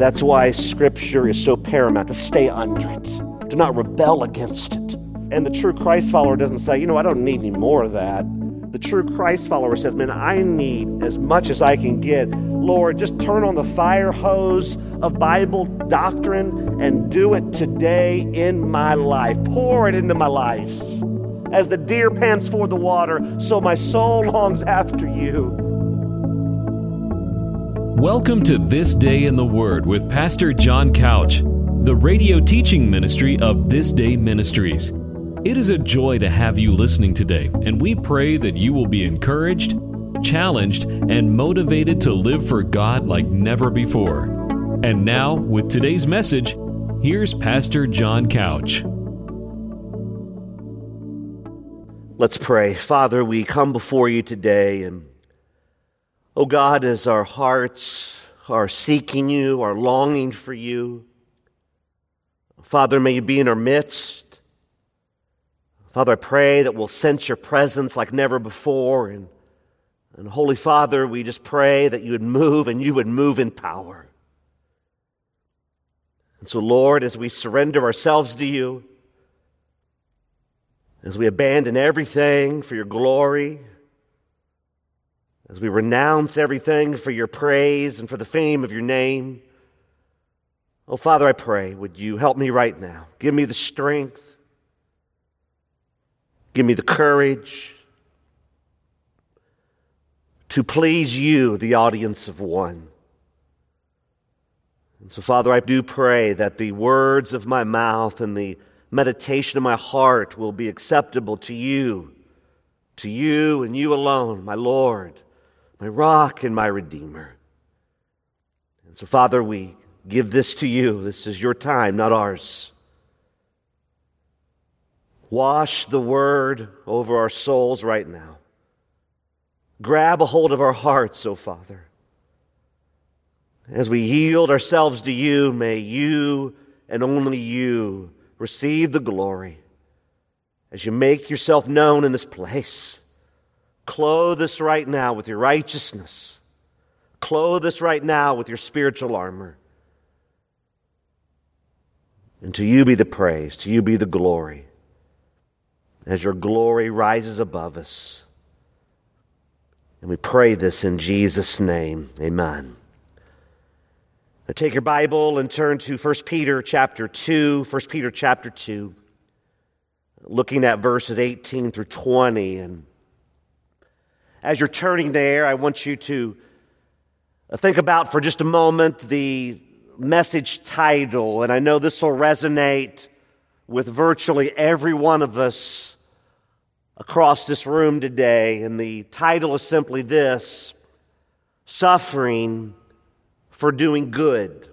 That's why Scripture is so paramount to stay under it, to not rebel against it. And the true Christ follower doesn't say, you know, I don't need any more of that. The true Christ follower says, man, I need as much as I can get. Lord, just turn on the fire hose of Bible doctrine and do it today in my life. Pour it into my life. As the deer pants for the water, so my soul longs after you. Welcome to This Day in the Word with Pastor John Couch, the radio teaching ministry of This Day Ministries. It is a joy to have you listening today, and we pray that you will be encouraged, challenged, and motivated to live for God like never before. And now, with today's message, here's Pastor John Couch. Let's pray. Father, we come before you today and Oh God, as our hearts are seeking you, are longing for you, Father, may you be in our midst. Father, I pray that we'll sense your presence like never before. And, and Holy Father, we just pray that you would move and you would move in power. And so, Lord, as we surrender ourselves to you, as we abandon everything for your glory, as we renounce everything for your praise and for the fame of your name. Oh, Father, I pray, would you help me right now? Give me the strength, give me the courage to please you, the audience of one. And so, Father, I do pray that the words of my mouth and the meditation of my heart will be acceptable to you, to you and you alone, my Lord my rock and my redeemer. And so, Father, we give this to you. This is your time, not ours. Wash the word over our souls right now. Grab a hold of our hearts, O oh Father. As we yield ourselves to you, may you and only you receive the glory as you make yourself known in this place. Clothe us right now with your righteousness. Clothe us right now with your spiritual armor. And to you be the praise, to you be the glory, as your glory rises above us. And we pray this in Jesus' name. Amen. Now take your Bible and turn to 1 Peter chapter 2. 1 Peter chapter 2. Looking at verses 18 through 20. And as you're turning there, I want you to think about for just a moment the message title. And I know this will resonate with virtually every one of us across this room today. And the title is simply this Suffering for Doing Good.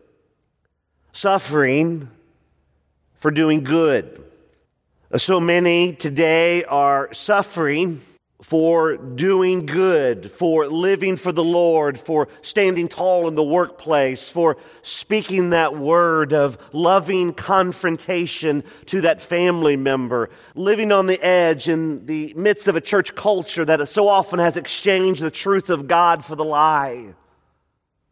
Suffering for Doing Good. So many today are suffering for doing good, for living for the Lord, for standing tall in the workplace, for speaking that word of loving confrontation to that family member, living on the edge in the midst of a church culture that so often has exchanged the truth of God for the lie.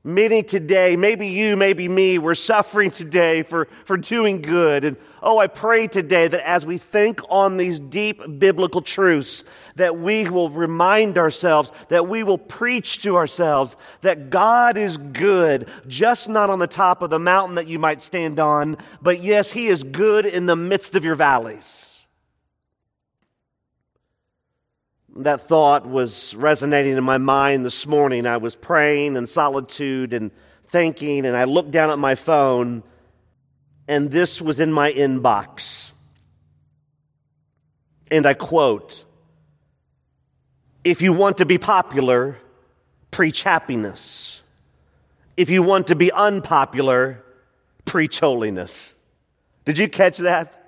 Many today, maybe you, maybe me, we're suffering today for, for doing good. And oh, I pray today that as we think on these deep biblical truths, that we will remind ourselves, that we will preach to ourselves that God is good, just not on the top of the mountain that you might stand on, but yes, He is good in the midst of your valleys. that thought was resonating in my mind this morning. I was praying in solitude and thinking, and I looked down at my phone, and this was in my inbox. And I quote If you want to be popular, preach happiness. If you want to be unpopular, preach holiness. Did you catch that?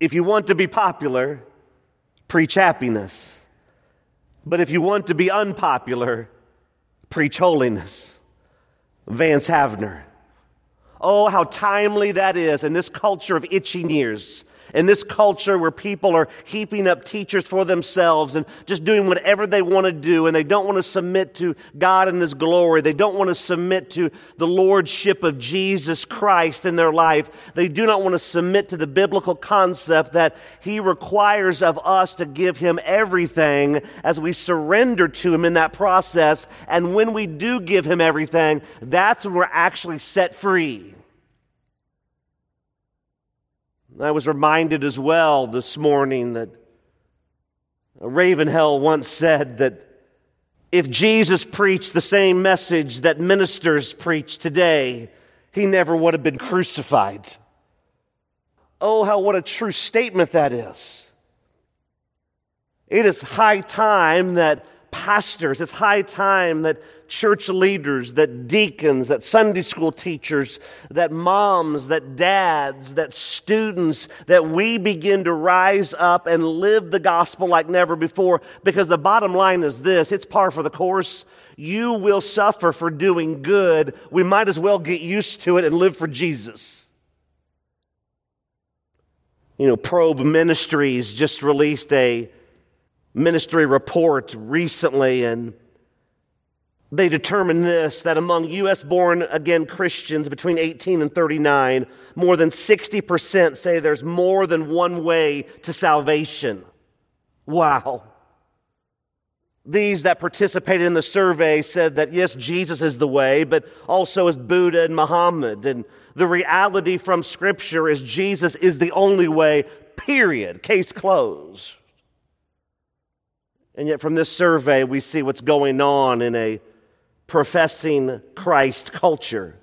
If you want to be popular, preach happiness. But if you want to be unpopular, preach holiness. Vance Havner. Oh, how timely that is in this culture of itching ears. In this culture where people are heaping up teachers for themselves and just doing whatever they want to do, and they don't want to submit to God and His glory, they don't want to submit to the Lordship of Jesus Christ in their life, they do not want to submit to the biblical concept that He requires of us to give Him everything as we surrender to Him in that process. And when we do give Him everything, that's when we're actually set free. I was reminded as well this morning that Ravenhill once said that if Jesus preached the same message that ministers preach today, he never would have been crucified. Oh, how what a true statement that is. It is high time that pastors, it's high time that church leaders, that deacons, that Sunday school teachers, that moms, that dads, that students, that we begin to rise up and live the gospel like never before. Because the bottom line is this it's par for the course. You will suffer for doing good. We might as well get used to it and live for Jesus. You know, Probe Ministries just released a ministry report recently, and they determined this that among U.S. born again Christians between 18 and 39, more than 60% say there's more than one way to salvation. Wow. These that participated in the survey said that yes, Jesus is the way, but also is Buddha and Muhammad. And the reality from Scripture is Jesus is the only way, period. Case closed. And yet, from this survey, we see what's going on in a professing Christ culture.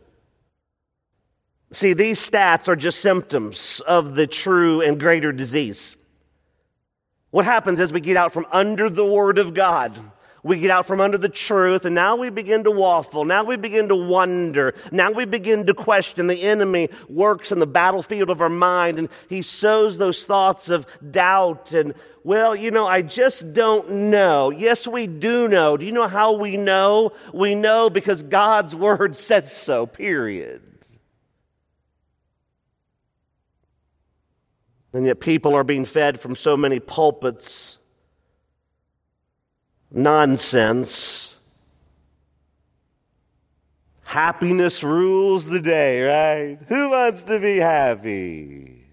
See, these stats are just symptoms of the true and greater disease. What happens as we get out from under the Word of God? We get out from under the truth, and now we begin to waffle. Now we begin to wonder. Now we begin to question. The enemy works in the battlefield of our mind, and he sows those thoughts of doubt and, well, you know, I just don't know. Yes, we do know. Do you know how we know? We know because God's word said so, period. And yet people are being fed from so many pulpits nonsense. Happiness rules the day, right? Who wants to be happy?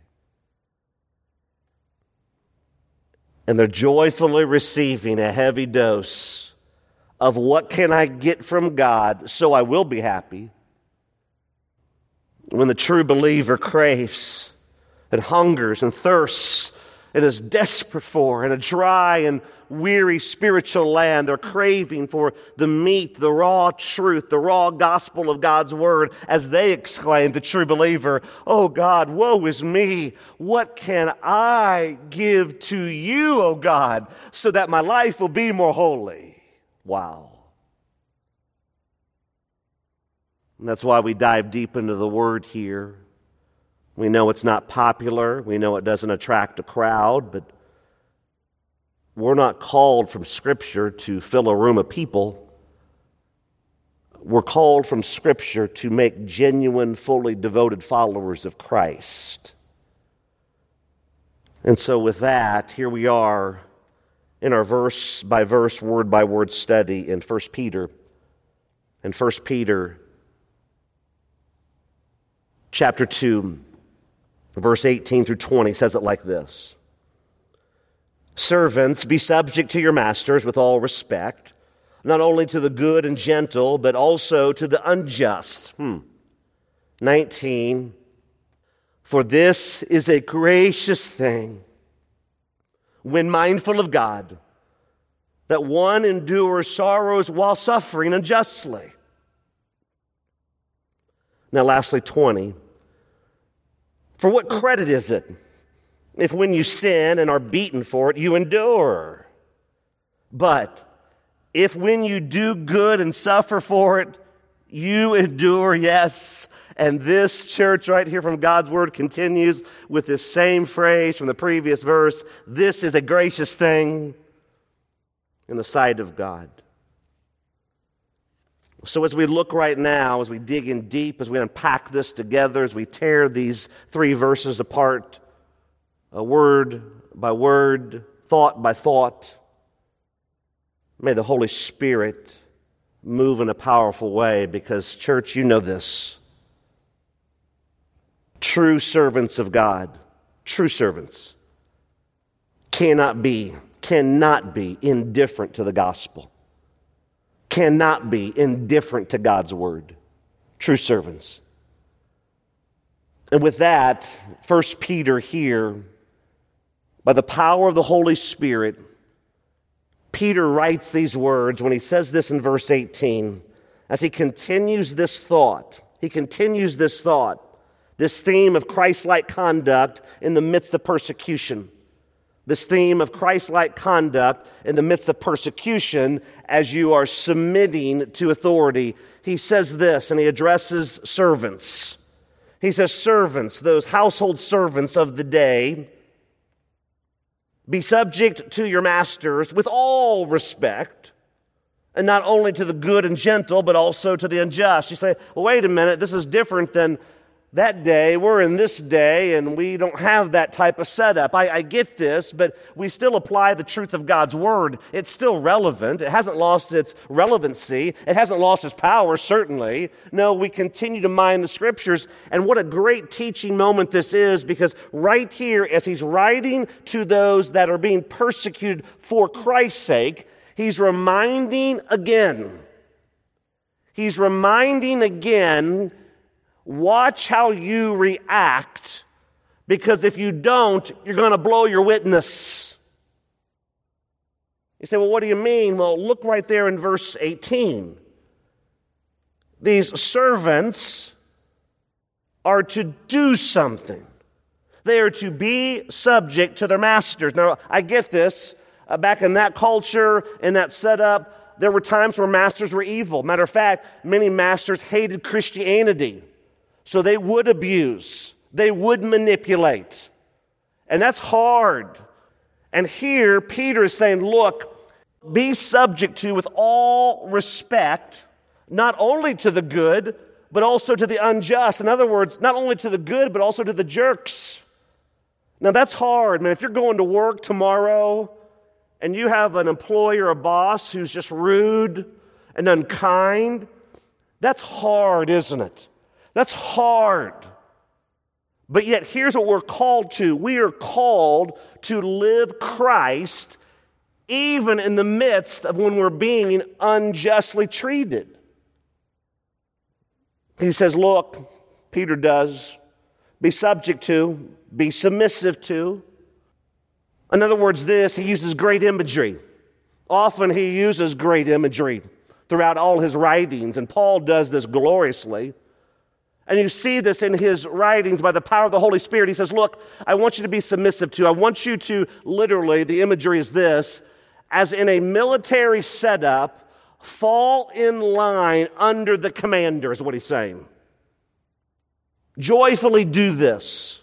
And they're joyfully receiving a heavy dose of what can I get from God so I will be happy. When the true believer craves and hungers and thirsts and is desperate for in a dry and weary spiritual land. They're craving for the meat, the raw truth, the raw gospel of God's word as they exclaim, the true believer, Oh God, woe is me. What can I give to you, oh God, so that my life will be more holy? Wow. And that's why we dive deep into the word here. We know it's not popular. We know it doesn't attract a crowd, but we're not called from Scripture to fill a room of people. We're called from Scripture to make genuine, fully devoted followers of Christ. And so, with that, here we are in our verse by verse, word by word study in 1 Peter. In 1 Peter chapter 2. Verse 18 through 20 says it like this Servants, be subject to your masters with all respect, not only to the good and gentle, but also to the unjust. Hmm. 19. For this is a gracious thing when mindful of God, that one endures sorrows while suffering unjustly. Now, lastly, 20. For what credit is it if when you sin and are beaten for it, you endure? But if when you do good and suffer for it, you endure, yes. And this church right here from God's word continues with this same phrase from the previous verse this is a gracious thing in the sight of God. So, as we look right now, as we dig in deep, as we unpack this together, as we tear these three verses apart, uh, word by word, thought by thought. May the Holy Spirit move in a powerful way because, church, you know this. True servants of God, true servants, cannot be, cannot be indifferent to the gospel, cannot be indifferent to God's word. True servants. And with that, First Peter here, by the power of the Holy Spirit, Peter writes these words when he says this in verse 18, as he continues this thought. He continues this thought, this theme of Christ like conduct in the midst of persecution. This theme of Christ like conduct in the midst of persecution as you are submitting to authority. He says this, and he addresses servants. He says, Servants, those household servants of the day, be subject to your masters with all respect, and not only to the good and gentle, but also to the unjust. You say, well, wait a minute, this is different than that day. We're in this day, and we don't have that type of setup. I, I, get this, but we still apply the truth of God's word. It's still relevant. It hasn't lost its relevancy. It hasn't lost its power, certainly. No, we continue to mine the scriptures. And what a great teaching moment this is, because right here, as he's writing to those that are being persecuted for Christ's sake, he's reminding again. He's reminding again Watch how you react because if you don't, you're going to blow your witness. You say, well, what do you mean? Well, look right there in verse 18. These servants are to do something. They are to be subject to their masters. Now, I get this. Uh, back in that culture, in that setup, there were times where masters were evil. Matter of fact, many masters hated Christianity. So they would abuse, they would manipulate. And that's hard. And here, Peter is saying, look, be subject to with all respect, not only to the good, but also to the unjust. In other words, not only to the good, but also to the jerks. Now, that's hard, man. If you're going to work tomorrow and you have an employer, a boss who's just rude and unkind, that's hard, isn't it? That's hard. But yet, here's what we're called to we are called to live Christ even in the midst of when we're being unjustly treated. He says, Look, Peter does, be subject to, be submissive to. In other words, this, he uses great imagery. Often he uses great imagery throughout all his writings, and Paul does this gloriously. And you see this in his writings by the power of the Holy Spirit. He says, Look, I want you to be submissive to. I want you to literally, the imagery is this, as in a military setup, fall in line under the commander, is what he's saying. Joyfully do this.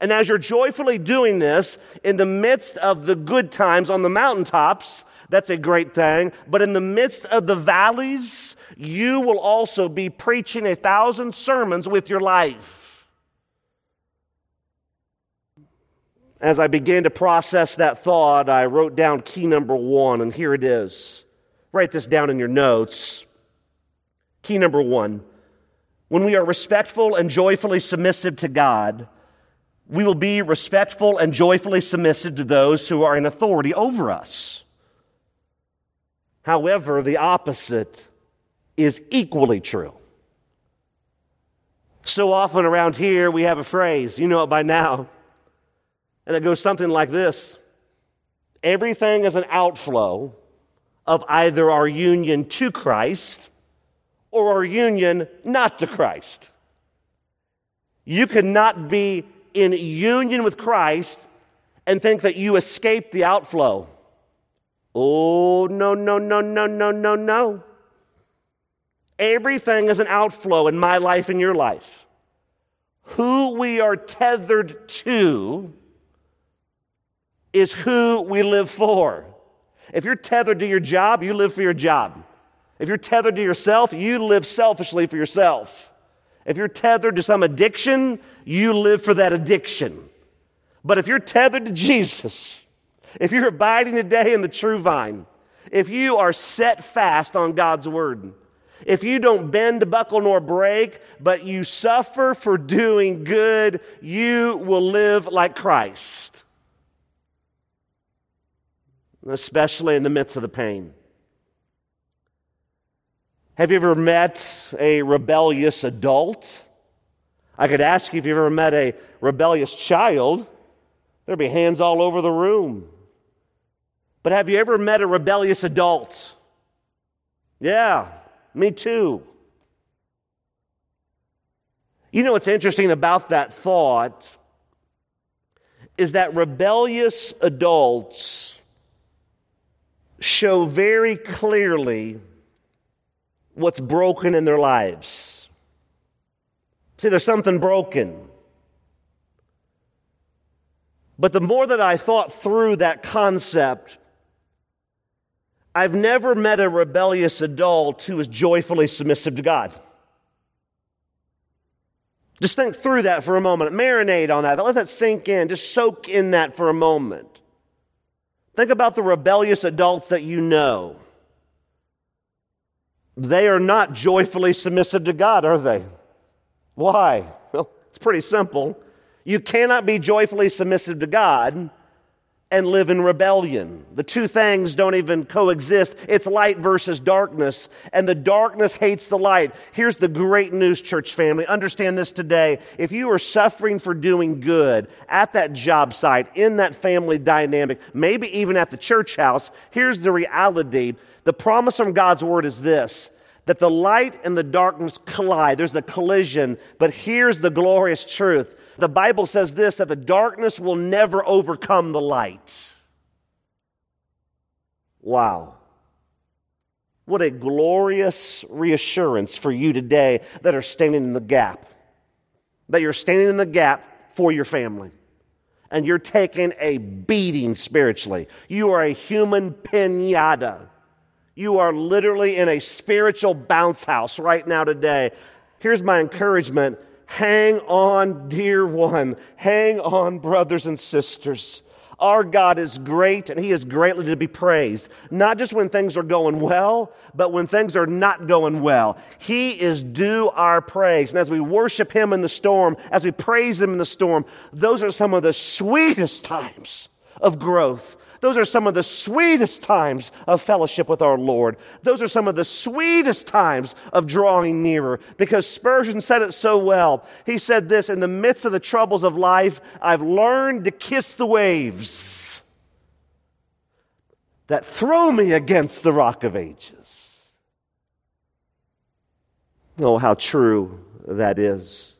And as you're joyfully doing this, in the midst of the good times on the mountaintops, that's a great thing. But in the midst of the valleys, you will also be preaching a thousand sermons with your life. As I began to process that thought, I wrote down key number one, and here it is. Write this down in your notes. Key number one when we are respectful and joyfully submissive to God, we will be respectful and joyfully submissive to those who are in authority over us. However, the opposite is equally true. So often around here, we have a phrase, you know it by now, and it goes something like this Everything is an outflow of either our union to Christ or our union not to Christ. You cannot be in union with Christ and think that you escape the outflow. Oh, no, no, no, no, no, no, no. Everything is an outflow in my life and your life. Who we are tethered to is who we live for. If you're tethered to your job, you live for your job. If you're tethered to yourself, you live selfishly for yourself. If you're tethered to some addiction, you live for that addiction. But if you're tethered to Jesus, if you're abiding today in the true vine, if you are set fast on God's word, if you don't bend, buckle, nor break, but you suffer for doing good, you will live like Christ, especially in the midst of the pain. Have you ever met a rebellious adult? I could ask you if you've ever met a rebellious child. There'd be hands all over the room. But have you ever met a rebellious adult? Yeah, me too. You know what's interesting about that thought is that rebellious adults show very clearly what's broken in their lives. See, there's something broken. But the more that I thought through that concept, I've never met a rebellious adult who is joyfully submissive to God. Just think through that for a moment. Marinate on that. Let that sink in. Just soak in that for a moment. Think about the rebellious adults that you know they are not joyfully submissive to God, are they? Why? Well, it's pretty simple. You cannot be joyfully submissive to God and live in rebellion. The two things don't even coexist. It's light versus darkness, and the darkness hates the light. Here's the great news, church family. Understand this today. If you are suffering for doing good at that job site, in that family dynamic, maybe even at the church house, here's the reality the promise from God's word is this that the light and the darkness collide. There's a collision, but here's the glorious truth. The Bible says this that the darkness will never overcome the light. Wow. What a glorious reassurance for you today that are standing in the gap. That you're standing in the gap for your family. And you're taking a beating spiritually. You are a human pinata you are literally in a spiritual bounce house right now today. Here's my encouragement hang on, dear one. Hang on, brothers and sisters. Our God is great and He is greatly to be praised. Not just when things are going well, but when things are not going well. He is due our praise. And as we worship Him in the storm, as we praise Him in the storm, those are some of the sweetest times of growth those are some of the sweetest times of fellowship with our Lord. Those are some of the sweetest times of drawing nearer because Spurgeon said it so well. He said this In the midst of the troubles of life, I've learned to kiss the waves that throw me against the rock of ages. Oh, how true that is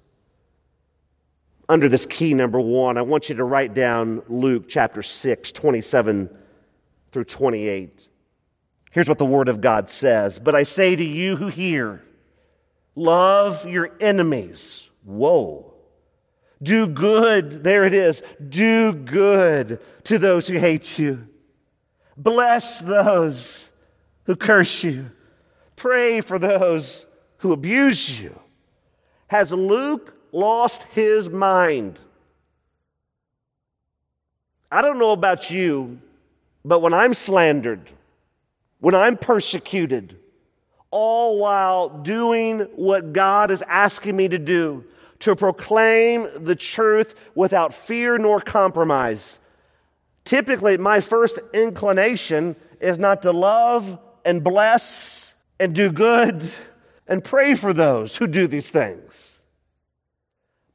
under this key number one, I want you to write down Luke chapter 6, 27 through 28. Here's what the Word of God says But I say to you who hear, love your enemies. Whoa. Do good, there it is. Do good to those who hate you. Bless those who curse you. Pray for those who abuse you. Has Luke lost his mind. I don't know about you, but when I'm slandered, when I'm persecuted, all while doing what God is asking me to do, to proclaim the truth without fear nor compromise. Typically, my first inclination is not to love and bless and do good and pray for those who do these things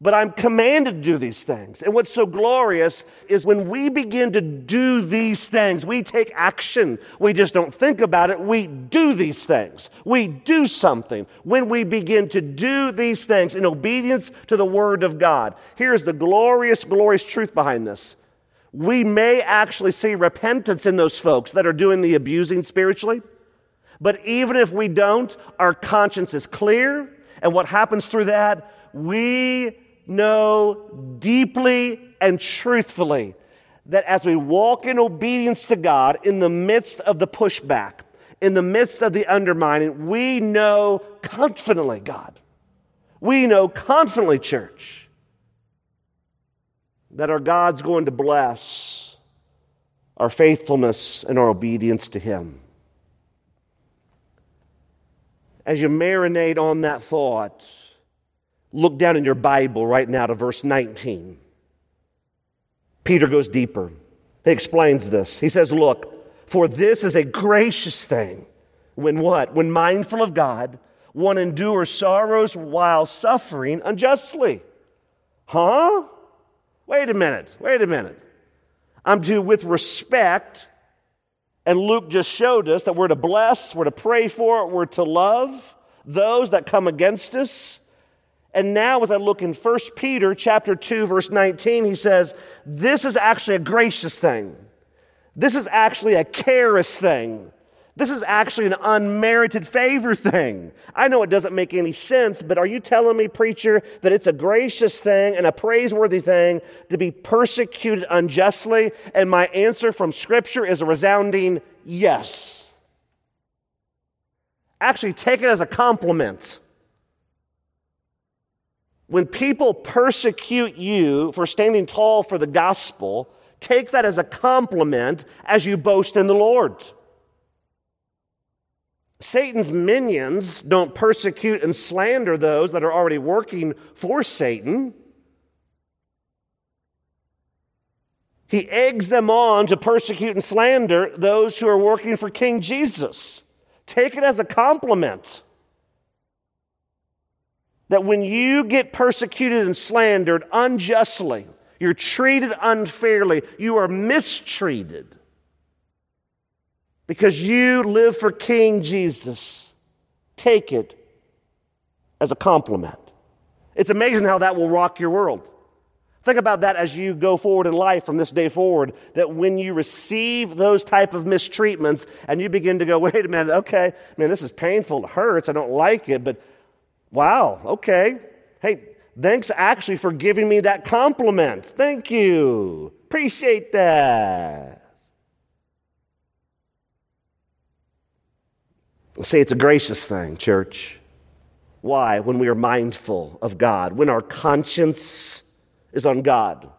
but I'm commanded to do these things. And what's so glorious is when we begin to do these things, we take action. We just don't think about it. We do these things. We do something. When we begin to do these things in obedience to the Word of God, here's the glorious, glorious truth behind this. We may actually see repentance in those folks that are doing the abusing spiritually. But even if we don't, our conscience is clear. And what happens through that? We know deeply and truthfully that as we walk in obedience to God in the midst of the pushback, in the midst of the undermining, we know confidently, God. We know confidently, church, that our God's going to bless our faithfulness and our obedience to Him. As you marinate on that thought, look down in your Bible right now to verse 19. Peter goes deeper. He explains this. He says, Look, for this is a gracious thing when what? When mindful of God, one endures sorrows while suffering unjustly. Huh? Wait a minute. Wait a minute. I'm to, with respect, and Luke just showed us that we're to bless, we're to pray for, we're to love those that come against us. And now as I look in 1 Peter chapter 2 verse 19, he says, this is actually a gracious thing. This is actually a charis thing. This is actually an unmerited favor thing. I know it doesn't make any sense, but are you telling me, preacher, that it's a gracious thing and a praiseworthy thing to be persecuted unjustly? And my answer from Scripture is a resounding yes. Actually, take it as a compliment. When people persecute you for standing tall for the gospel, take that as a compliment as you boast in the Lord. Satan's minions don't persecute and slander those that are already working for Satan. He eggs them on to persecute and slander those who are working for King Jesus. Take it as a compliment that when you get persecuted and slandered unjustly, you're treated unfairly, you are mistreated because you live for King Jesus. Take it as a compliment. It's amazing how that will rock your world. Think about that as you go forward in life from this day forward, that when you receive those type of mistreatments and you begin to go, wait a minute, okay, man, this is painful, it hurts, I don't like it, but wow, okay. Hey, thanks actually for giving me that compliment. Thank you. Appreciate that. Say it's a gracious thing, church. Why? When we are mindful of God, when our conscience is on God.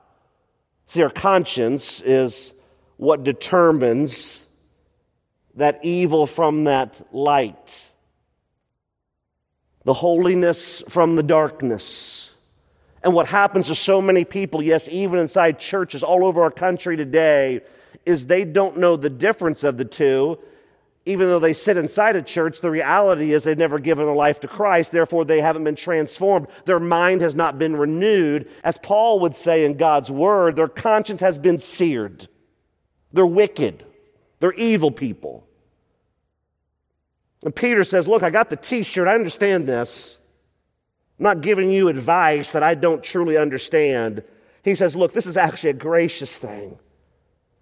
See, our conscience is what determines that evil from that light, the holiness from the darkness. And what happens to so many people, yes, even inside churches all over our country today, is they don't know the difference of the two even though they sit inside a church, the reality is they've never given their life to Christ. Therefore, they haven't been transformed. Their mind has not been renewed. As Paul would say in God's word, their conscience has been seared. They're wicked. They're evil people. And Peter says, Look, I got the t shirt. I understand this. I'm not giving you advice that I don't truly understand. He says, Look, this is actually a gracious thing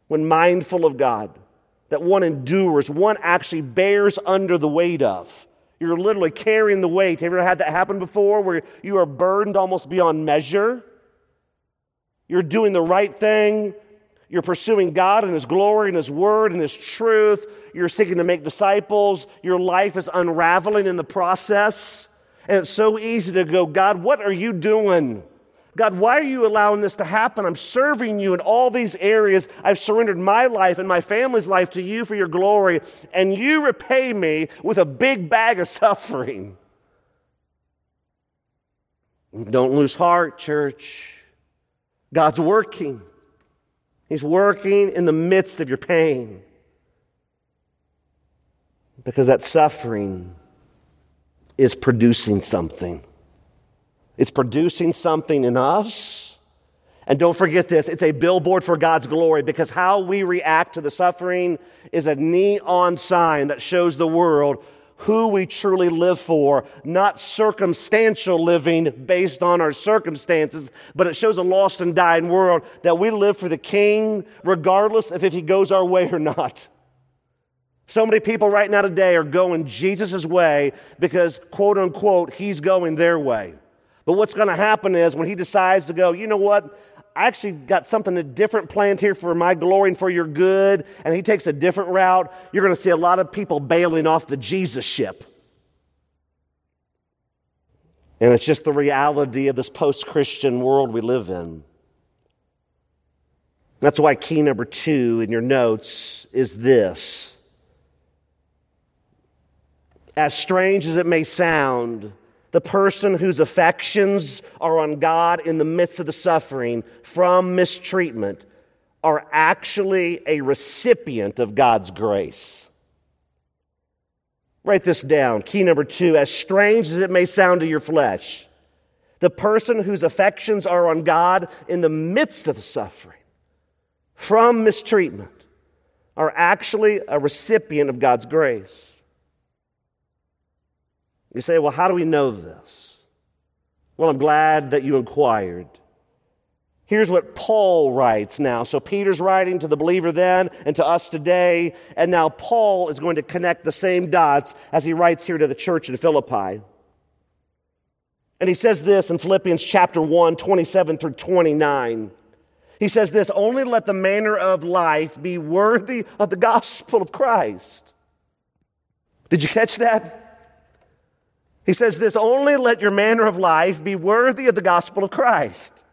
when mindful of God that one endures, one actually bears under the weight of. You're literally carrying the weight. Have you ever had that happen before where you are burdened almost beyond measure? You're doing the right thing. You're pursuing God and His glory and His word and His truth. You're seeking to make disciples. Your life is unraveling in the process. And it's so easy to go, God, what are you doing? God, why are you allowing this to happen? I'm serving you in all these areas. I've surrendered my life and my family's life to you for your glory, and you repay me with a big bag of suffering. Don't lose heart, church. God's working. He's working in the midst of your pain. Because that suffering is producing something. It's producing something in us. And don't forget this it's a billboard for God's glory because how we react to the suffering is a neon sign that shows the world who we truly live for, not circumstantial living based on our circumstances, but it shows a lost and dying world that we live for the King regardless of if he goes our way or not. So many people right now today are going Jesus' way because, quote unquote, he's going their way. But what's going to happen is when he decides to go, you know what? I actually got something different planned here for my glory and for your good, and he takes a different route, you're going to see a lot of people bailing off the Jesus ship. And it's just the reality of this post Christian world we live in. That's why key number two in your notes is this. As strange as it may sound, the person whose affections are on God in the midst of the suffering from mistreatment are actually a recipient of God's grace. Write this down. Key number two as strange as it may sound to your flesh, the person whose affections are on God in the midst of the suffering from mistreatment are actually a recipient of God's grace. You say, well, how do we know this? Well, I'm glad that you inquired. Here's what Paul writes now. So Peter's writing to the believer then and to us today, and now Paul is going to connect the same dots as he writes here to the church in Philippi. And he says this in Philippians chapter 1, 27 through 29. He says this only let the manner of life be worthy of the gospel of Christ. Did you catch that? He says this only let your manner of life be worthy of the gospel of Christ.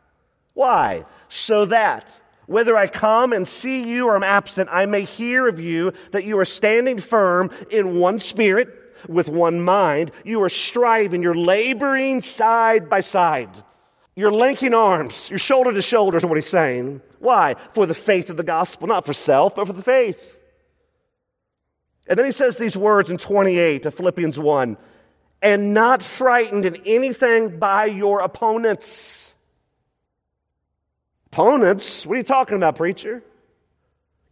Why? So that whether I come and see you or am absent, I may hear of you that you are standing firm in one spirit, with one mind. You are striving, you're laboring side by side. You're linking arms, you're shoulder to shoulder, is what he's saying. Why? For the faith of the gospel, not for self, but for the faith. And then he says these words in 28 of Philippians 1 and not frightened in anything by your opponents Opponents? What are you talking about, preacher?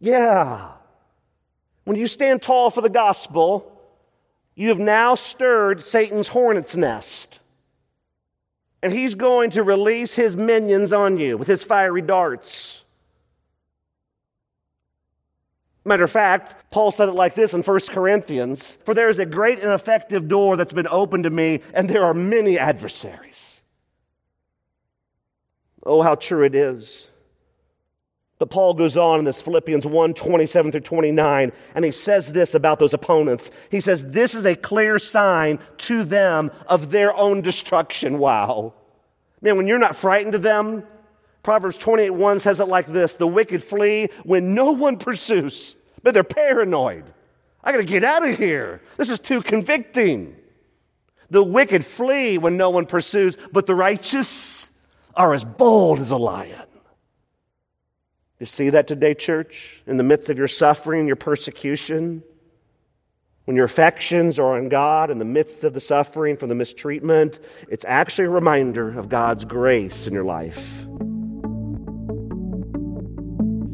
Yeah. When you stand tall for the gospel, you have now stirred Satan's hornet's nest. And he's going to release his minions on you with his fiery darts. Matter of fact, Paul said it like this in 1 Corinthians For there is a great and effective door that's been opened to me, and there are many adversaries. Oh, how true it is. But Paul goes on in this Philippians 1 27 through 29, and he says this about those opponents. He says, This is a clear sign to them of their own destruction. Wow. Man, when you're not frightened of them, Proverbs 28 1 says it like this The wicked flee when no one pursues, they're paranoid. I got to get out of here. This is too convicting. The wicked flee when no one pursues, but the righteous are as bold as a lion. You see that today, church? In the midst of your suffering, your persecution, when your affections are on God in the midst of the suffering from the mistreatment, it's actually a reminder of God's grace in your life.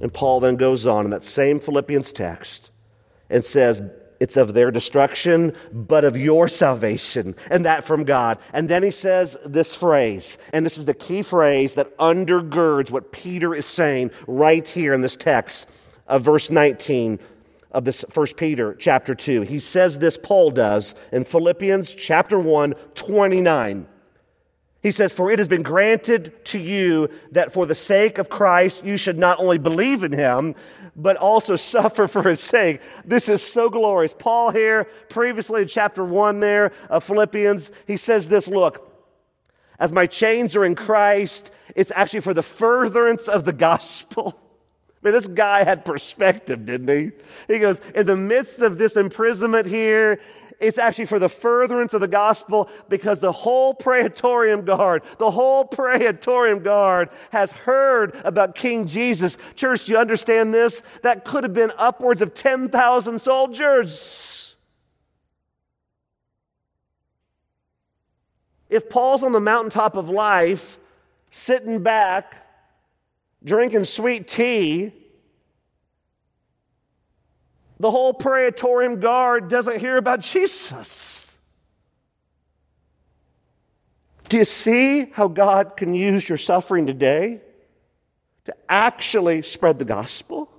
And Paul then goes on in that same Philippians text and says, It's of their destruction, but of your salvation, and that from God. And then he says this phrase, and this is the key phrase that undergirds what Peter is saying right here in this text of verse 19 of this first Peter chapter 2. He says this, Paul does, in Philippians chapter 1, 29. He says, For it has been granted to you that for the sake of Christ you should not only believe in him, but also suffer for his sake. This is so glorious. Paul here, previously in chapter 1 there of Philippians, he says this Look, as my chains are in Christ, it's actually for the furtherance of the gospel. Man, this guy had perspective, didn't he? He goes, in the midst of this imprisonment here, it's actually for the furtherance of the gospel because the whole Praetorium Guard, the whole Praetorium Guard has heard about King Jesus. Church, do you understand this? That could have been upwards of 10,000 soldiers. If Paul's on the mountaintop of life, sitting back, drinking sweet tea, the whole Praetorium Guard doesn't hear about Jesus. Do you see how God can use your suffering today to actually spread the gospel?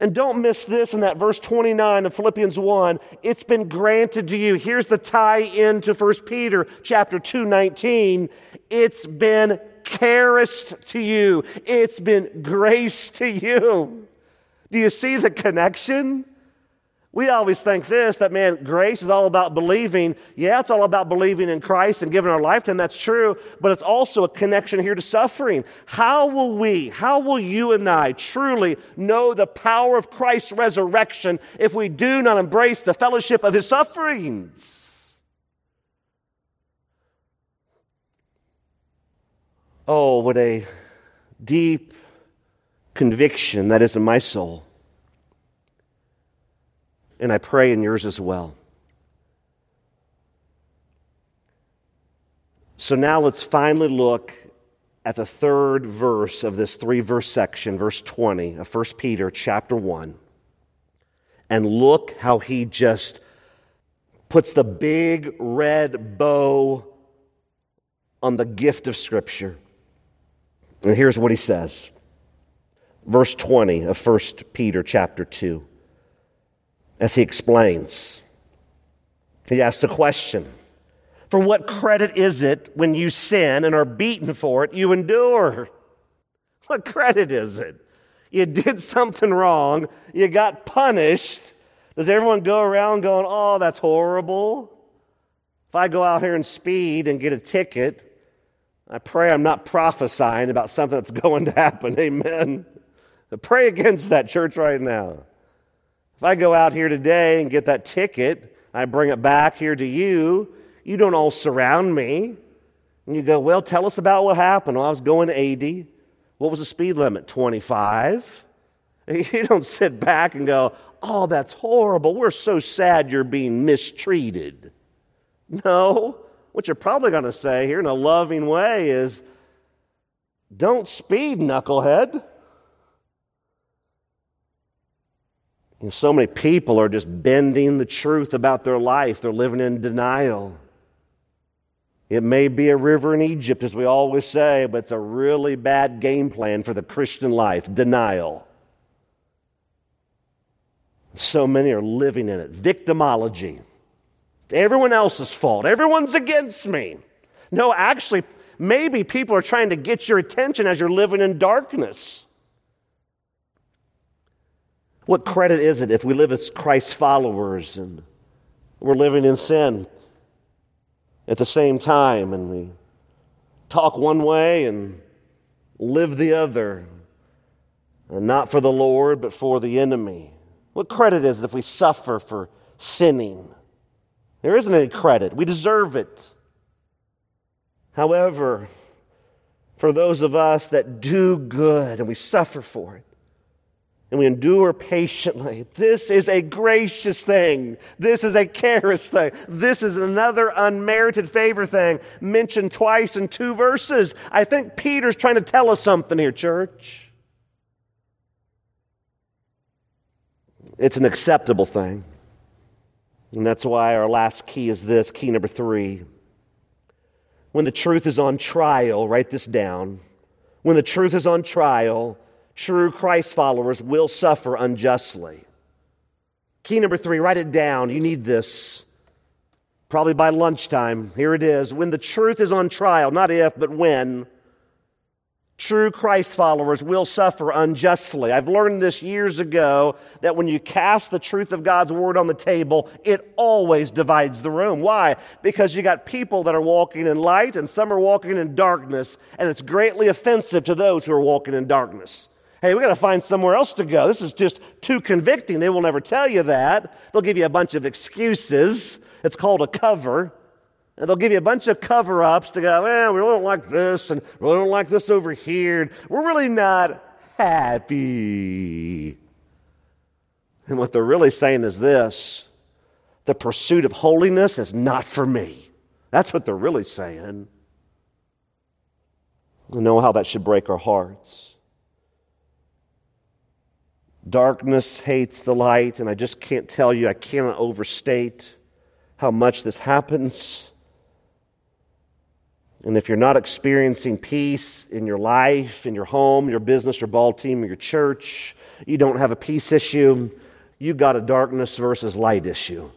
And don't miss this in that verse 29 of Philippians 1. It's been granted to you. Here's the tie in to 1 Peter chapter 2, 19. It's been charis to you. It's been grace to you. Do you see the connection? We always think this that man, grace is all about believing. Yeah, it's all about believing in Christ and giving our life to Him. That's true. But it's also a connection here to suffering. How will we, how will you and I truly know the power of Christ's resurrection if we do not embrace the fellowship of His sufferings? Oh, what a deep conviction that is in my soul and I pray in yours as well. So now let's finally look at the third verse of this three verse section, verse 20 of 1 Peter chapter 1. And look how he just puts the big red bow on the gift of Scripture. And here's what he says. Verse 20 of 1 Peter chapter 2 as he explains. He asks a question For what credit is it when you sin and are beaten for it, you endure? What credit is it? You did something wrong, you got punished. Does everyone go around going, Oh, that's horrible? If I go out here and speed and get a ticket, I pray I'm not prophesying about something that's going to happen. Amen. Pray against that church right now. If I go out here today and get that ticket, I bring it back here to you, you don't all surround me. And you go, Well, tell us about what happened. Well, I was going 80. What was the speed limit? 25. You don't sit back and go, Oh, that's horrible. We're so sad you're being mistreated. No. What you're probably going to say here in a loving way is, Don't speed, knucklehead. You know, so many people are just bending the truth about their life, they're living in denial. It may be a river in Egypt, as we always say, but it's a really bad game plan for the Christian life denial. So many are living in it. Victimology. Everyone else's fault. Everyone's against me. No, actually, maybe people are trying to get your attention as you're living in darkness. What credit is it if we live as Christ followers and we're living in sin at the same time and we talk one way and live the other, and not for the Lord, but for the enemy? What credit is it if we suffer for sinning? There isn't any credit. We deserve it. However, for those of us that do good and we suffer for it, and we endure patiently. This is a gracious thing. This is a charis thing. This is another unmerited favor thing mentioned twice in two verses. I think Peter's trying to tell us something here, church. It's an acceptable thing. And that's why our last key is this key number three. When the truth is on trial, write this down. When the truth is on trial, true Christ followers will suffer unjustly. Key number three, write it down. You need this. Probably by lunchtime. Here it is. When the truth is on trial, not if, but when, true Christ followers will suffer unjustly. I've learned this years ago that when you cast the truth of God's word on the table, it always divides the room. Why? Because you got people that are walking in light and some are walking in darkness, and it's greatly offensive to those who are walking in darkness. Hey, we got to find somewhere else to go. This is just too convicting. They will never tell you that. They'll give you a bunch of excuses. It's called a cover. And they'll give you a bunch of cover ups to go, well, we really don't like this, and we really don't like this over here. We're really not happy. And what they're really saying is this the pursuit of holiness is not for me. That's what they're really saying. I know how that should break our hearts. Darkness hates the light, and I just can't tell you, I cannot overstate how much this happens. And if you're not experiencing peace in your life, in your home, your business, your ball team, your church, you don't have a peace issue, you've got a darkness versus light issue.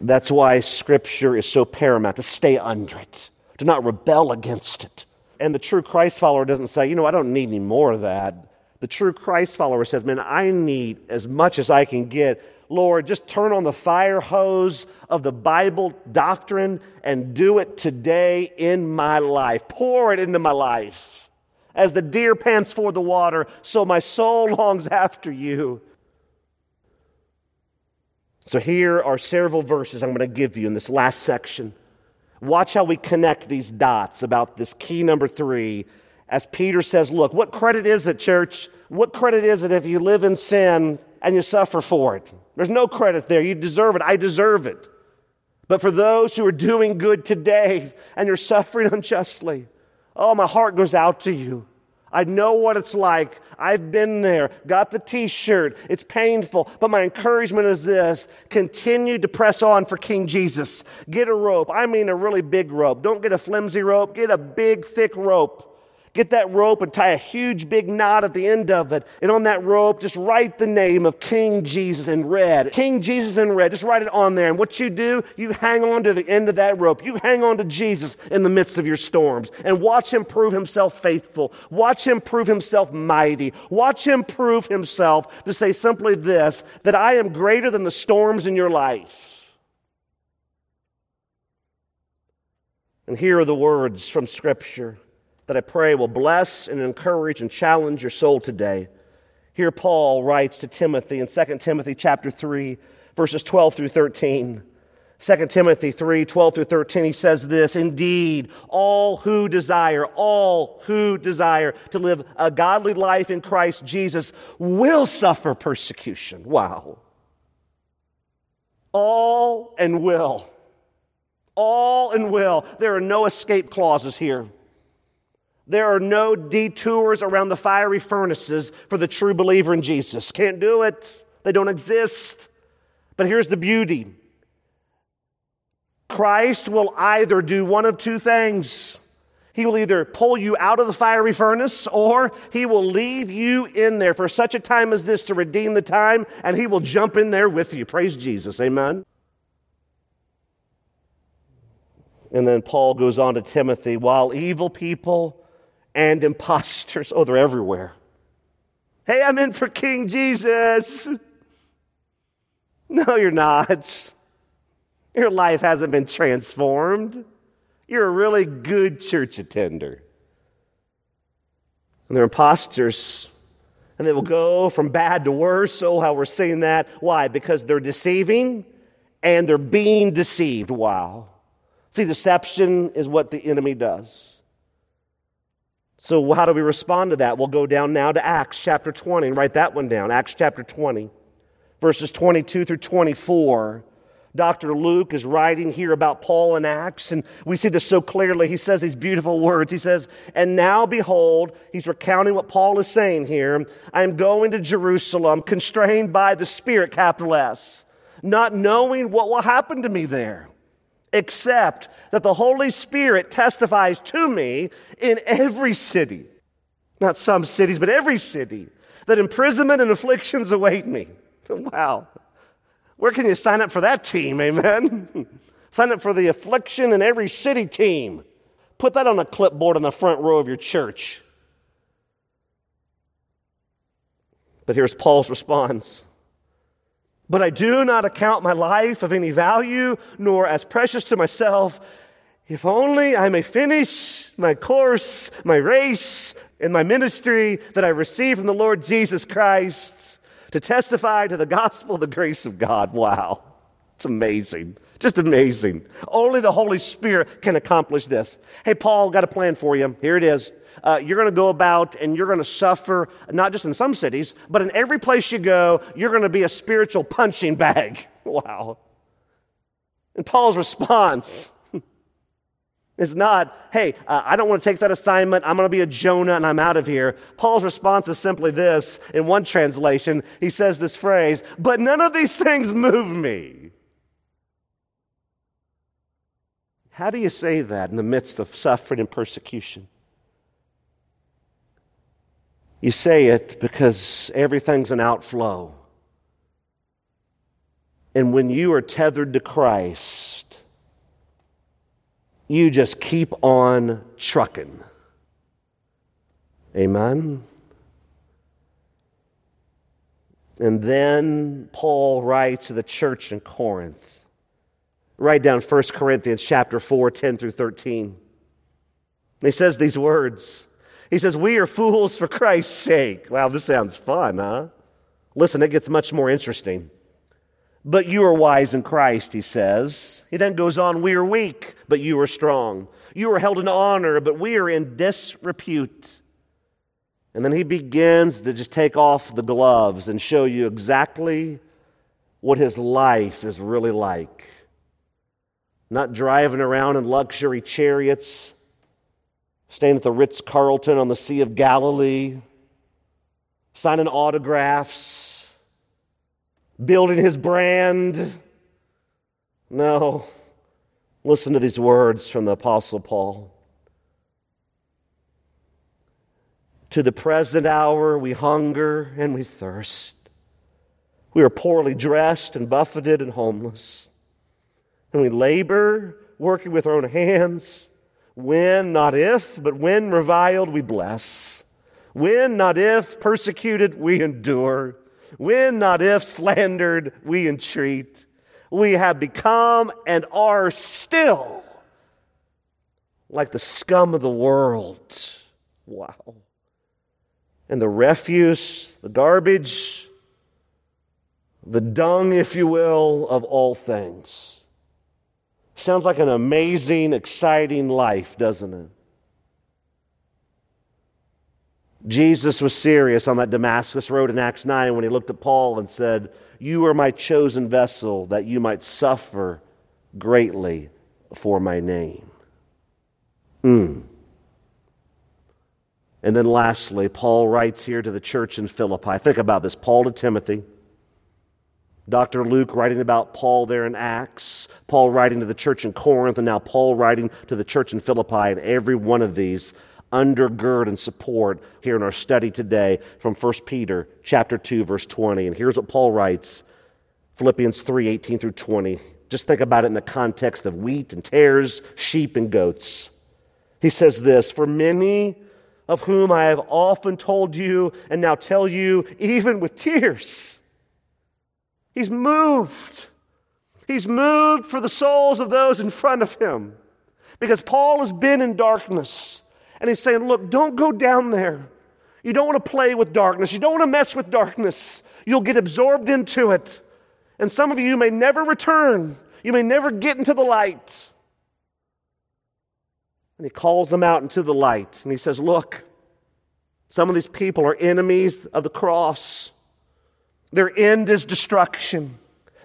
That's why Scripture is so paramount to stay under it, to not rebel against it. And the true Christ follower doesn't say, you know, I don't need any more of that. The true Christ follower says, man, I need as much as I can get. Lord, just turn on the fire hose of the Bible doctrine and do it today in my life. Pour it into my life. As the deer pants for the water, so my soul longs after you. So here are several verses I'm going to give you in this last section. Watch how we connect these dots about this key number three. As Peter says, Look, what credit is it, church? What credit is it if you live in sin and you suffer for it? There's no credit there. You deserve it. I deserve it. But for those who are doing good today and you're suffering unjustly, oh, my heart goes out to you. I know what it's like. I've been there, got the t shirt. It's painful. But my encouragement is this continue to press on for King Jesus. Get a rope. I mean, a really big rope. Don't get a flimsy rope, get a big, thick rope. Get that rope and tie a huge big knot at the end of it. And on that rope, just write the name of King Jesus in red. King Jesus in red. Just write it on there. And what you do, you hang on to the end of that rope. You hang on to Jesus in the midst of your storms and watch him prove himself faithful. Watch him prove himself mighty. Watch him prove himself to say simply this that I am greater than the storms in your life. And here are the words from Scripture that I pray will bless and encourage and challenge your soul today. Here Paul writes to Timothy in 2 Timothy chapter 3 verses 12 through 13. 2 Timothy 3 12 through 13, he says this Indeed, all who desire, all who desire to live a godly life in Christ Jesus will suffer persecution. Wow. All and will. All and will. There are no escape clauses here. There are no detours around the fiery furnaces for the true believer in Jesus. Can't do it, they don't exist. But here's the beauty Christ will either do one of two things. He will either pull you out of the fiery furnace or he will leave you in there for such a time as this to redeem the time and he will jump in there with you. Praise Jesus. Amen. And then Paul goes on to Timothy while evil people and imposters. Oh, they're everywhere. Hey, I'm in for King Jesus. No, you're not. Your life hasn't been transformed. You're a really good church attender. And they're imposters. And they will go from bad to worse. Oh, how we're seeing that. Why? Because they're deceiving and they're being deceived. Wow. See, deception is what the enemy does. So, how do we respond to that? We'll go down now to Acts chapter 20 and write that one down. Acts chapter 20, verses 22 through 24. Dr. Luke is writing here about Paul in Acts, and we see this so clearly. He says these beautiful words. He says, And now behold, he's recounting what Paul is saying here. I am going to Jerusalem, constrained by the Spirit, capital S, not knowing what will happen to me there except that the Holy Spirit testifies to me in every city, not some cities, but every city, that imprisonment and afflictions await me. Wow. Where can you sign up for that team? Amen. sign up for the affliction in every city team. Put that on a clipboard in the front row of your church. But here's Paul's response but I do not account my life of any value, nor as precious to myself, if only I may finish my course, my race, and my ministry that I received from the Lord Jesus Christ to testify to the gospel of the grace of God. Wow. It's amazing. Just amazing. Only the Holy Spirit can accomplish this. Hey, Paul, got a plan for you. Here it is uh, you're going to go about and you're going to suffer, not just in some cities, but in every place you go, you're going to be a spiritual punching bag. wow. And Paul's response is not, hey, uh, I don't want to take that assignment. I'm going to be a Jonah and I'm out of here. Paul's response is simply this. In one translation, he says this phrase, but none of these things move me. How do you say that in the midst of suffering and persecution? You say it because everything's an outflow. And when you are tethered to Christ, you just keep on trucking. Amen? And then Paul writes to the church in Corinth. Write down 1 Corinthians chapter 4, 10 through 13. And he says these words. He says, We are fools for Christ's sake. Wow, this sounds fun, huh? Listen, it gets much more interesting. But you are wise in Christ, he says. He then goes on, We are weak, but you are strong. You are held in honor, but we are in disrepute. And then he begins to just take off the gloves and show you exactly what his life is really like. Not driving around in luxury chariots, staying at the Ritz Carlton on the Sea of Galilee, signing autographs, building his brand. No. Listen to these words from the Apostle Paul. To the present hour, we hunger and we thirst. We are poorly dressed and buffeted and homeless. And we labor, working with our own hands. When, not if, but when reviled, we bless. When, not if, persecuted, we endure. When, not if, slandered, we entreat. We have become and are still like the scum of the world. Wow and the refuse, the garbage, the dung, if you will, of all things. Sounds like an amazing, exciting life, doesn't it? Jesus was serious on that Damascus road in Acts 9 when he looked at Paul and said, You are my chosen vessel that you might suffer greatly for my name. Mm. And then lastly, Paul writes here to the church in Philippi. Think about this Paul to Timothy. Dr. Luke writing about Paul there in Acts, Paul writing to the church in Corinth, and now Paul writing to the church in Philippi. And every one of these undergird and support here in our study today from 1 Peter chapter 2, verse 20. And here's what Paul writes Philippians 3 18 through 20. Just think about it in the context of wheat and tares, sheep and goats. He says this For many of whom I have often told you and now tell you, even with tears. He's moved. He's moved for the souls of those in front of him. Because Paul has been in darkness. And he's saying, Look, don't go down there. You don't want to play with darkness. You don't want to mess with darkness. You'll get absorbed into it. And some of you may never return. You may never get into the light. And he calls them out into the light. And he says, Look, some of these people are enemies of the cross. Their end is destruction.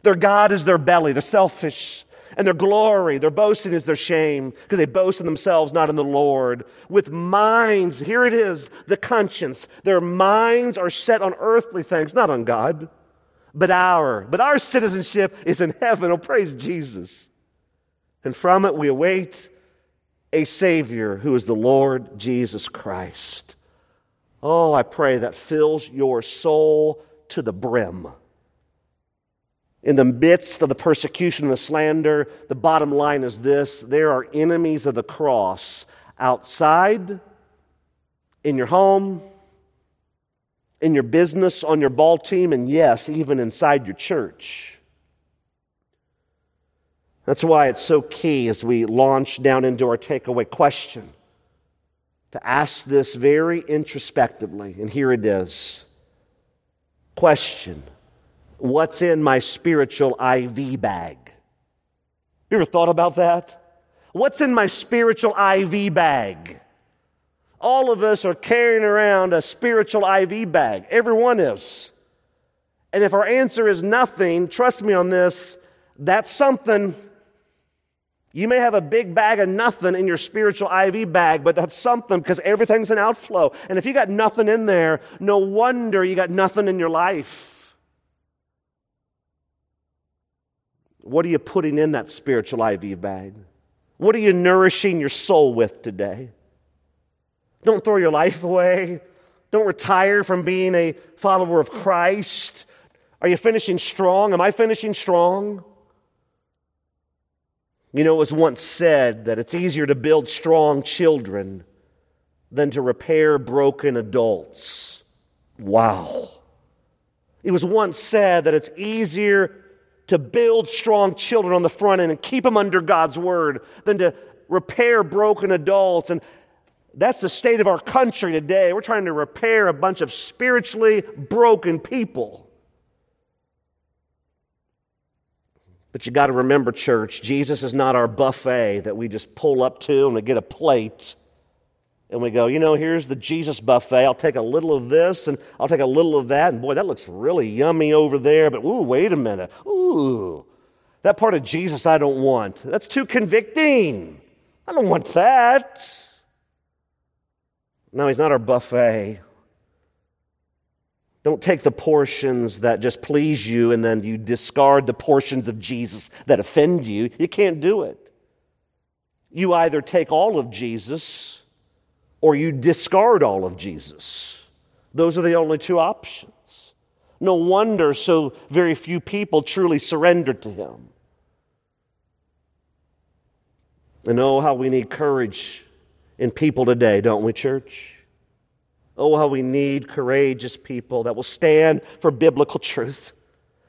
Their God is their belly. They're selfish. And their glory, their boasting is their shame because they boast in themselves, not in the Lord. With minds, here it is, the conscience. Their minds are set on earthly things, not on God, but our. But our citizenship is in heaven. Oh, praise Jesus. And from it we await a Savior who is the Lord Jesus Christ. Oh, I pray that fills your soul to the brim. In the midst of the persecution and the slander, the bottom line is this there are enemies of the cross outside, in your home, in your business, on your ball team, and yes, even inside your church. That's why it's so key as we launch down into our takeaway question to ask this very introspectively. And here it is. Question What's in my spiritual IV bag? You ever thought about that? What's in my spiritual IV bag? All of us are carrying around a spiritual IV bag. Everyone is. And if our answer is nothing, trust me on this, that's something. You may have a big bag of nothing in your spiritual IV bag, but that's something because everything's an outflow. And if you got nothing in there, no wonder you got nothing in your life. What are you putting in that spiritual IV bag? What are you nourishing your soul with today? Don't throw your life away. Don't retire from being a follower of Christ. Are you finishing strong? Am I finishing strong? You know, it was once said that it's easier to build strong children than to repair broken adults. Wow. It was once said that it's easier to build strong children on the front end and keep them under God's word than to repair broken adults. And that's the state of our country today. We're trying to repair a bunch of spiritually broken people. But you got to remember, church, Jesus is not our buffet that we just pull up to and we get a plate and we go, you know, here's the Jesus buffet. I'll take a little of this and I'll take a little of that. And boy, that looks really yummy over there. But ooh, wait a minute. Ooh, that part of Jesus I don't want. That's too convicting. I don't want that. No, he's not our buffet. Don't take the portions that just please you and then you discard the portions of Jesus that offend you. You can't do it. You either take all of Jesus or you discard all of Jesus. Those are the only two options. No wonder so very few people truly surrender to him. And oh, how we need courage in people today, don't we, church? Oh, how we need courageous people that will stand for biblical truth,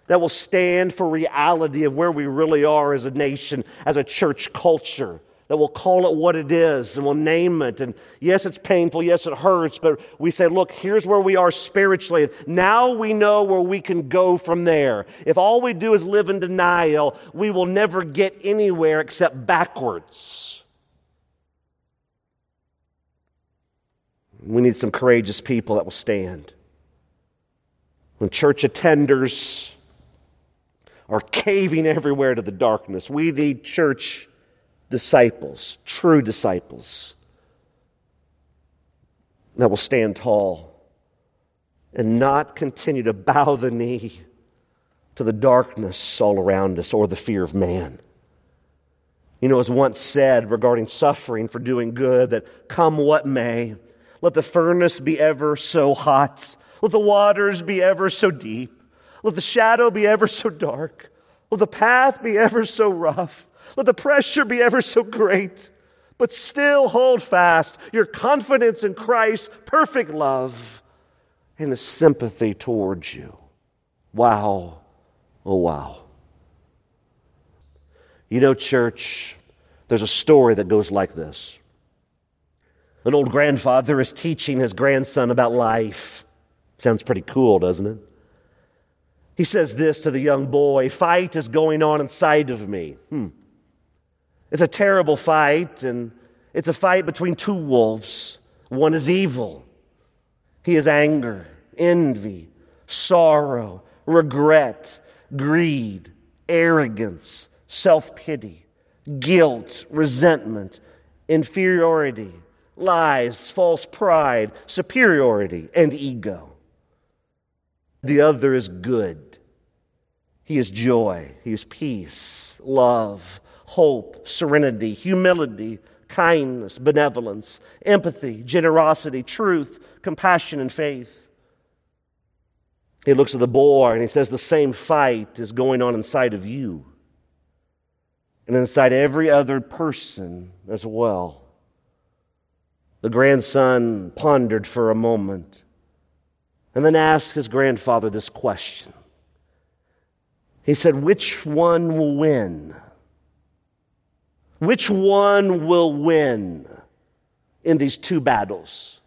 that will stand for reality of where we really are as a nation, as a church culture, that will call it what it is and will name it. And yes, it's painful. Yes, it hurts. But we say, look, here's where we are spiritually. Now we know where we can go from there. If all we do is live in denial, we will never get anywhere except backwards. We need some courageous people that will stand. When church attenders are caving everywhere to the darkness, we need church disciples, true disciples, that will stand tall and not continue to bow the knee to the darkness all around us or the fear of man. You know, as once said regarding suffering for doing good, that come what may, let the furnace be ever so hot. Let the waters be ever so deep. Let the shadow be ever so dark. Let the path be ever so rough. Let the pressure be ever so great. But still hold fast your confidence in Christ's perfect love and his sympathy towards you. Wow. Oh, wow. You know, church, there's a story that goes like this. An old grandfather is teaching his grandson about life. Sounds pretty cool, doesn't it? He says this to the young boy Fight is going on inside of me. Hmm. It's a terrible fight, and it's a fight between two wolves. One is evil, he is anger, envy, sorrow, regret, greed, arrogance, self pity, guilt, resentment, inferiority lies, false pride, superiority, and ego. The other is good. He is joy, he is peace, love, hope, serenity, humility, kindness, benevolence, empathy, generosity, truth, compassion, and faith. He looks at the boar and he says, The same fight is going on inside of you and inside every other person as well. The grandson pondered for a moment and then asked his grandfather this question. He said, Which one will win? Which one will win in these two battles?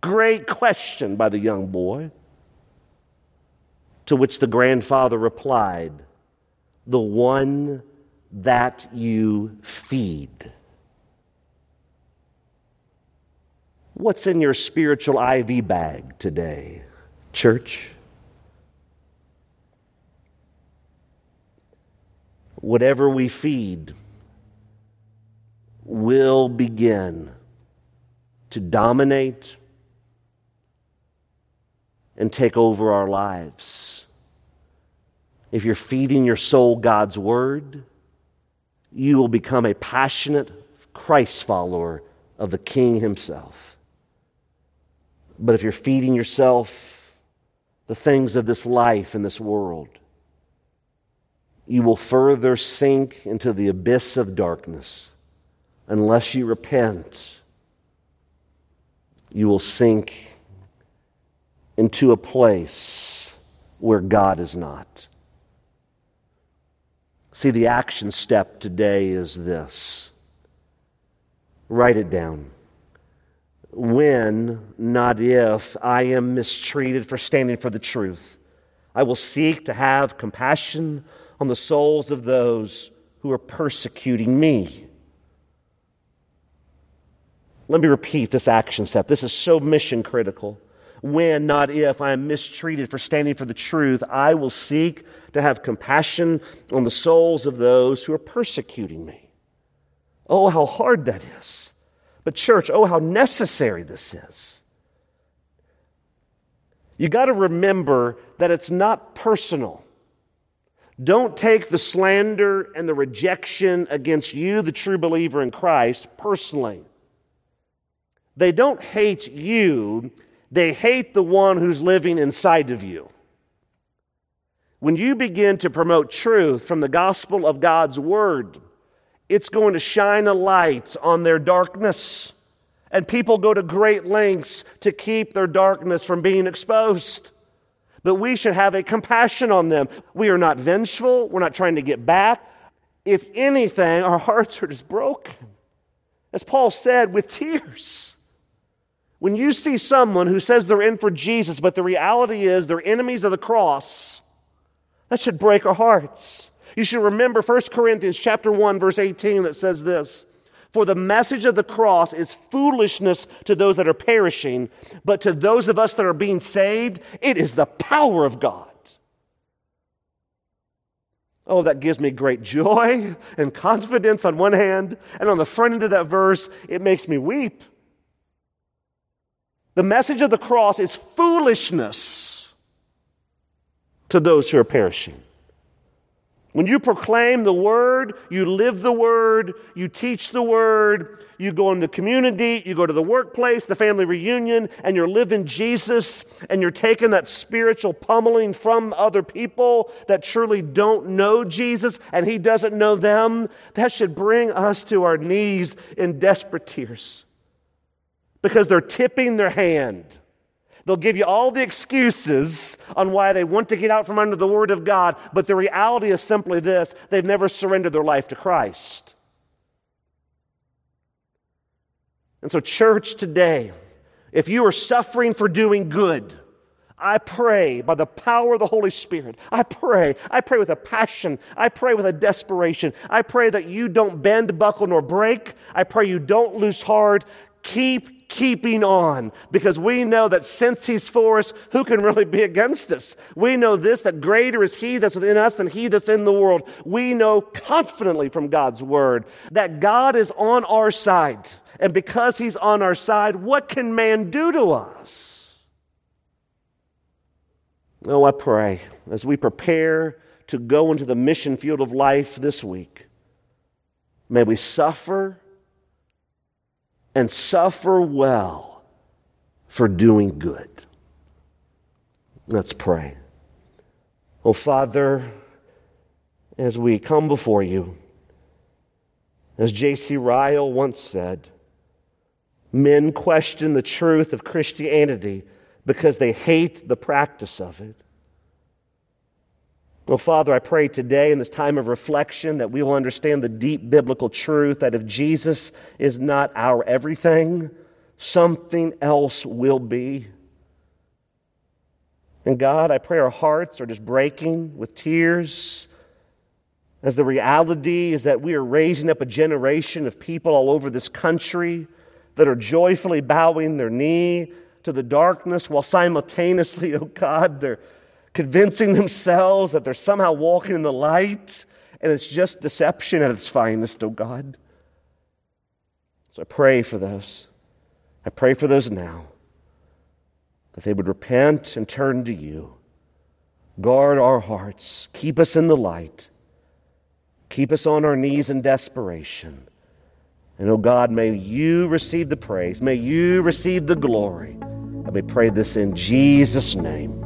Great question by the young boy. To which the grandfather replied, The one that you feed. What's in your spiritual IV bag today, church? Whatever we feed will begin to dominate and take over our lives. If you're feeding your soul God's Word, you will become a passionate Christ follower of the King himself. But if you're feeding yourself the things of this life and this world, you will further sink into the abyss of darkness unless you repent. You will sink into a place where God is not. See, the action step today is this write it down. When, not if, I am mistreated for standing for the truth, I will seek to have compassion on the souls of those who are persecuting me. Let me repeat this action step. This is so mission critical. When, not if, I am mistreated for standing for the truth, I will seek to have compassion on the souls of those who are persecuting me. Oh, how hard that is. But, church, oh, how necessary this is. You got to remember that it's not personal. Don't take the slander and the rejection against you, the true believer in Christ, personally. They don't hate you, they hate the one who's living inside of you. When you begin to promote truth from the gospel of God's word, it's going to shine a light on their darkness. And people go to great lengths to keep their darkness from being exposed. But we should have a compassion on them. We are not vengeful, we're not trying to get back. If anything, our hearts are just broken. As Paul said, with tears. When you see someone who says they're in for Jesus, but the reality is they're enemies of the cross, that should break our hearts. You should remember 1 Corinthians chapter 1 verse 18 that says this, "For the message of the cross is foolishness to those that are perishing, but to those of us that are being saved, it is the power of God." Oh, that gives me great joy and confidence on one hand, and on the front end of that verse, it makes me weep. The message of the cross is foolishness to those who are perishing. When you proclaim the word, you live the word, you teach the word, you go in the community, you go to the workplace, the family reunion, and you're living Jesus, and you're taking that spiritual pummeling from other people that truly don't know Jesus and he doesn't know them, that should bring us to our knees in desperate tears because they're tipping their hand. They'll give you all the excuses on why they want to get out from under the Word of God, but the reality is simply this they've never surrendered their life to Christ. And so, church, today, if you are suffering for doing good, I pray by the power of the Holy Spirit. I pray. I pray with a passion. I pray with a desperation. I pray that you don't bend, buckle, nor break. I pray you don't lose heart. Keep keeping on because we know that since He's for us, who can really be against us? We know this that greater is He that's within us than He that's in the world. We know confidently from God's Word that God is on our side. And because He's on our side, what can man do to us? Oh, I pray as we prepare to go into the mission field of life this week, may we suffer and suffer well for doing good. Let's pray. Oh, Father, as we come before you, as J.C. Ryle once said, men question the truth of Christianity because they hate the practice of it. Well, Father, I pray today in this time of reflection that we will understand the deep biblical truth that if Jesus is not our everything, something else will be. And God, I pray our hearts are just breaking with tears as the reality is that we are raising up a generation of people all over this country that are joyfully bowing their knee to the darkness while simultaneously, oh God, they're convincing themselves that they're somehow walking in the light, and it's just deception at its finest, oh God. So I pray for those. I pray for those now that they would repent and turn to you. Guard our hearts, keep us in the light. keep us on our knees in desperation. And oh God, may you receive the praise, may you receive the glory. And we pray this in Jesus' name.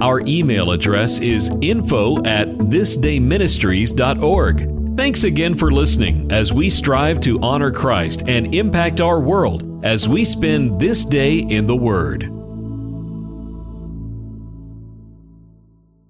Our email address is info at thisdayministries.org. Thanks again for listening as we strive to honor Christ and impact our world as we spend this day in the Word.